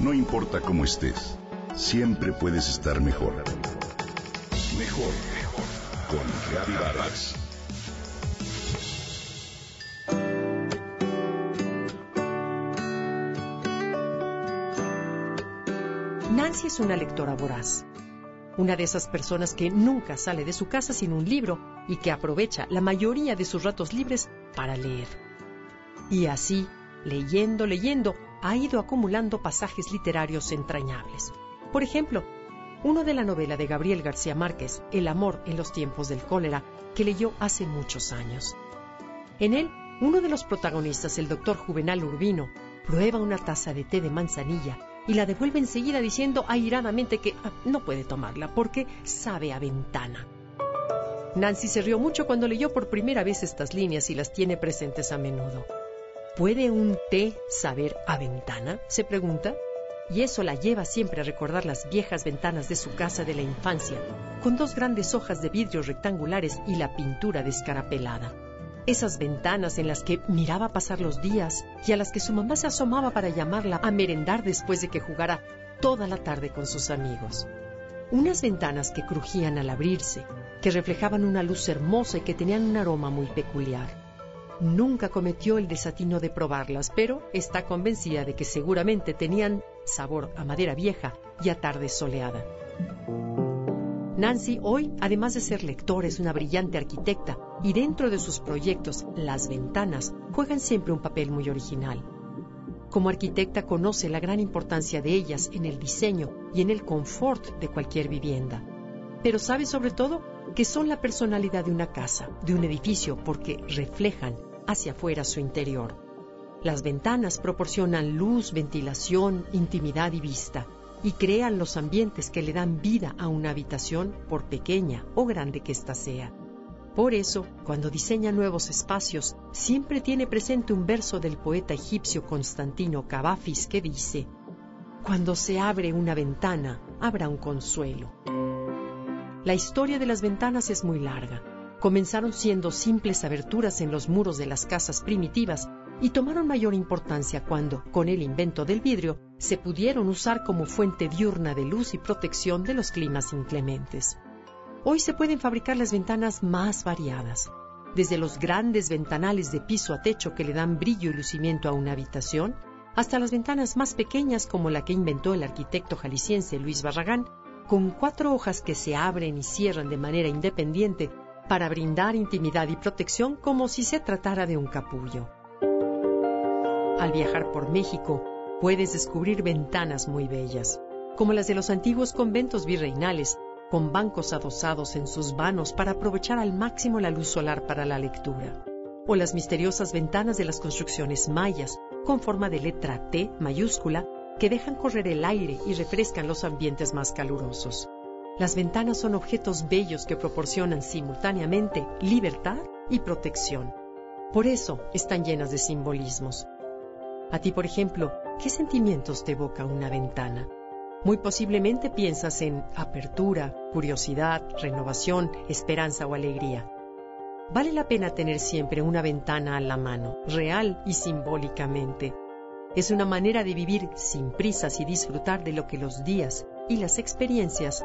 No importa cómo estés, siempre puedes estar mejor. Mejor, mejor. Con Reavivadas. Nancy es una lectora voraz. Una de esas personas que nunca sale de su casa sin un libro y que aprovecha la mayoría de sus ratos libres para leer. Y así, leyendo, leyendo, ha ido acumulando pasajes literarios entrañables. Por ejemplo, uno de la novela de Gabriel García Márquez, El amor en los tiempos del cólera, que leyó hace muchos años. En él, uno de los protagonistas, el doctor Juvenal Urbino, prueba una taza de té de manzanilla y la devuelve enseguida diciendo airadamente que ah, no puede tomarla porque sabe a ventana. Nancy se rió mucho cuando leyó por primera vez estas líneas y las tiene presentes a menudo. ¿Puede un té saber a ventana? se pregunta. Y eso la lleva siempre a recordar las viejas ventanas de su casa de la infancia, con dos grandes hojas de vidrio rectangulares y la pintura descarapelada. Esas ventanas en las que miraba pasar los días y a las que su mamá se asomaba para llamarla a merendar después de que jugara toda la tarde con sus amigos. Unas ventanas que crujían al abrirse, que reflejaban una luz hermosa y que tenían un aroma muy peculiar. Nunca cometió el desatino de probarlas, pero está convencida de que seguramente tenían sabor a madera vieja y a tarde soleada. Nancy hoy, además de ser lectora, es una brillante arquitecta y dentro de sus proyectos, las ventanas juegan siempre un papel muy original. Como arquitecta conoce la gran importancia de ellas en el diseño y en el confort de cualquier vivienda. Pero sabe sobre todo que son la personalidad de una casa, de un edificio, porque reflejan hacia afuera su interior. Las ventanas proporcionan luz, ventilación, intimidad y vista y crean los ambientes que le dan vida a una habitación, por pequeña o grande que ésta sea. Por eso, cuando diseña nuevos espacios, siempre tiene presente un verso del poeta egipcio Constantino Cavafis que dice, Cuando se abre una ventana, habrá un consuelo. La historia de las ventanas es muy larga. Comenzaron siendo simples aberturas en los muros de las casas primitivas y tomaron mayor importancia cuando, con el invento del vidrio, se pudieron usar como fuente diurna de luz y protección de los climas inclementes. Hoy se pueden fabricar las ventanas más variadas, desde los grandes ventanales de piso a techo que le dan brillo y lucimiento a una habitación, hasta las ventanas más pequeñas como la que inventó el arquitecto jalisciense Luis Barragán, con cuatro hojas que se abren y cierran de manera independiente para brindar intimidad y protección como si se tratara de un capullo. Al viajar por México, puedes descubrir ventanas muy bellas, como las de los antiguos conventos virreinales, con bancos adosados en sus vanos para aprovechar al máximo la luz solar para la lectura, o las misteriosas ventanas de las construcciones mayas, con forma de letra T mayúscula, que dejan correr el aire y refrescan los ambientes más calurosos. Las ventanas son objetos bellos que proporcionan simultáneamente libertad y protección. Por eso están llenas de simbolismos. A ti, por ejemplo, ¿qué sentimientos te evoca una ventana? Muy posiblemente piensas en apertura, curiosidad, renovación, esperanza o alegría. Vale la pena tener siempre una ventana a la mano, real y simbólicamente. Es una manera de vivir sin prisas y disfrutar de lo que los días y las experiencias